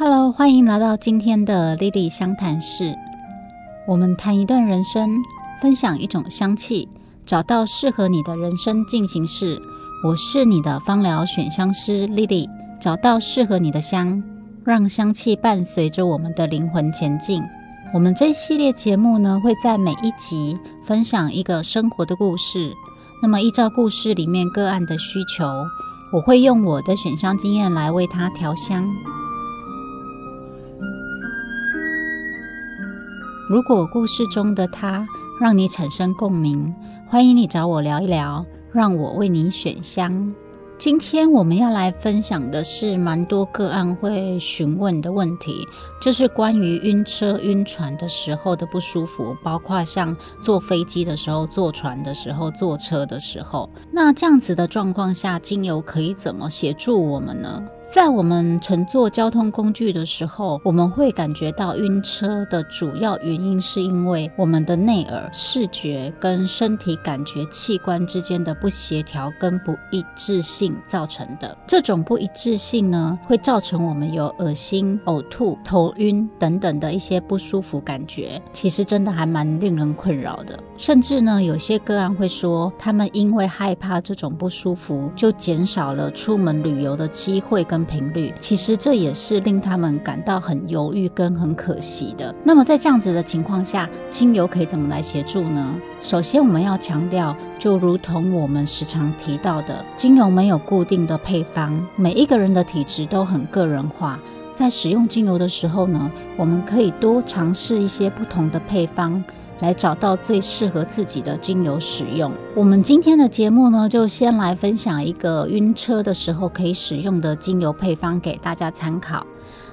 Hello，欢迎来到今天的 Lily 相谈室。我们谈一段人生，分享一种香气，找到适合你的人生进行式。我是你的芳疗选香师 Lily，找到适合你的香，让香气伴随着我们的灵魂前进。我们这一系列节目呢，会在每一集分享一个生活的故事。那么依照故事里面个案的需求，我会用我的选香经验来为它调香。如果故事中的他让你产生共鸣，欢迎你找我聊一聊，让我为你选香。今天我们要来分享的是蛮多个案会询问的问题，就是关于晕车、晕船的时候的不舒服，包括像坐飞机的时候、坐船的时候、坐车的时候。那这样子的状况下，精油可以怎么协助我们呢？在我们乘坐交通工具的时候，我们会感觉到晕车的主要原因，是因为我们的内耳视觉跟身体感觉器官之间的不协调跟不一致性造成的。这种不一致性呢，会造成我们有恶心、呕吐、头晕等等的一些不舒服感觉。其实真的还蛮令人困扰的。甚至呢，有些个案会说，他们因为害怕这种不舒服，就减少了出门旅游的机会跟。频率，其实这也是令他们感到很犹豫跟很可惜的。那么在这样子的情况下，精油可以怎么来协助呢？首先，我们要强调，就如同我们时常提到的，精油没有固定的配方，每一个人的体质都很个人化。在使用精油的时候呢，我们可以多尝试一些不同的配方。来找到最适合自己的精油使用。我们今天的节目呢，就先来分享一个晕车的时候可以使用的精油配方给大家参考。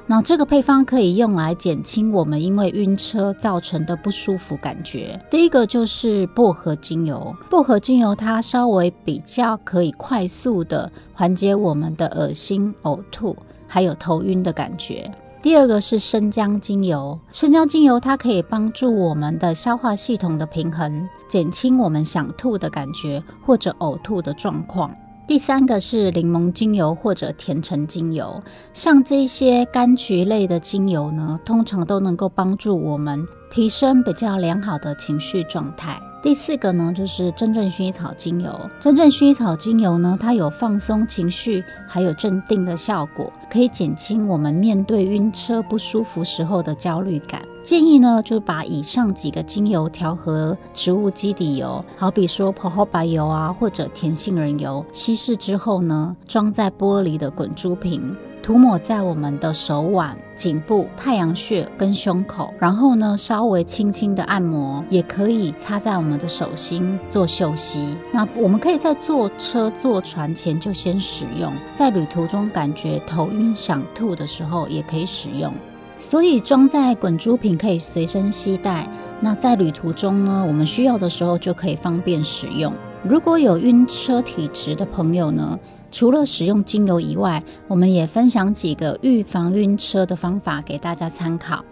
那这个配方可以用来减轻我们因为晕车造成的不舒服感觉。第一个就是薄荷精油，薄荷精油它稍微比较可以快速的缓解我们的恶心、呕吐还有头晕的感觉。第二个是生姜精油，生姜精油它可以帮助我们的消化系统的平衡，减轻我们想吐的感觉或者呕吐的状况。第三个是柠檬精油或者甜橙精油，像这些柑橘类的精油呢，通常都能够帮助我们提升比较良好的情绪状态。第四个呢，就是真正薰衣草精油。真正薰衣草精油呢，它有放松情绪，还有镇定的效果，可以减轻我们面对晕车不舒服时候的焦虑感。建议呢，就把以上几个精油调和植物基底油，好比说婆婆白油啊，或者甜杏仁油，稀释之后呢，装在玻璃的滚珠瓶。涂抹在我们的手腕、颈部、太阳穴跟胸口，然后呢，稍微轻轻的按摩，也可以擦在我们的手心做嗅息。那我们可以在坐车、坐船前就先使用，在旅途中感觉头晕、想吐的时候也可以使用。所以装在滚珠瓶可以随身携带。那在旅途中呢，我们需要的时候就可以方便使用。如果有晕车体质的朋友呢？除了使用精油以外，我们也分享几个预防晕车的方法给大家参考。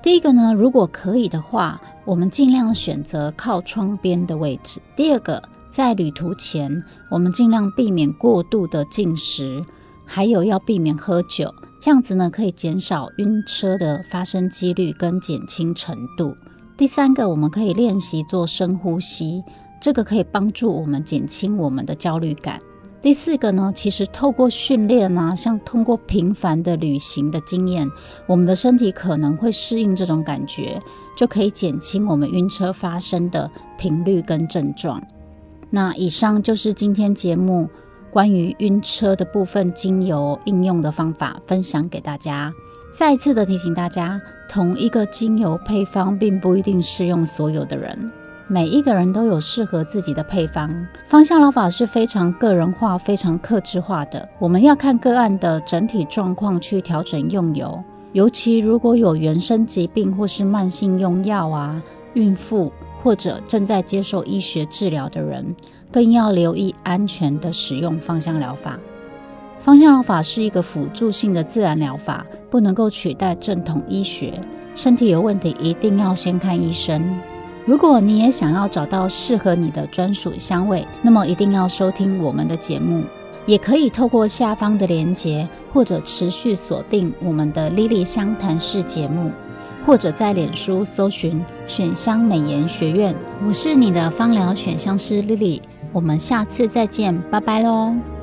第一个呢，如果可以的话，我们尽量选择靠窗边的位置。第二个，在旅途前，我们尽量避免过度的进食，还有要避免喝酒，这样子呢可以减少晕车的发生几率跟减轻程度。第三个，我们可以练习做深呼吸，这个可以帮助我们减轻我们的焦虑感。第四个呢，其实透过训练啊，像通过频繁的旅行的经验，我们的身体可能会适应这种感觉，就可以减轻我们晕车发生的频率跟症状。那以上就是今天节目关于晕车的部分精油应用的方法，分享给大家。再一次的提醒大家，同一个精油配方并不一定适用所有的人。每一个人都有适合自己的配方，芳香疗法是非常个人化、非常克制化的。我们要看个案的整体状况去调整用油，尤其如果有原生疾病或是慢性用药啊，孕妇或者正在接受医学治疗的人，更要留意安全的使用芳香疗法。芳香疗法是一个辅助性的自然疗法，不能够取代正统医学。身体有问题，一定要先看医生。如果你也想要找到适合你的专属香味，那么一定要收听我们的节目，也可以透过下方的链接。或者持续锁定我们的莉莉香谈室节目，或者在脸书搜寻选香美颜学院。我是你的芳疗选香师莉莉，我们下次再见，拜拜喽。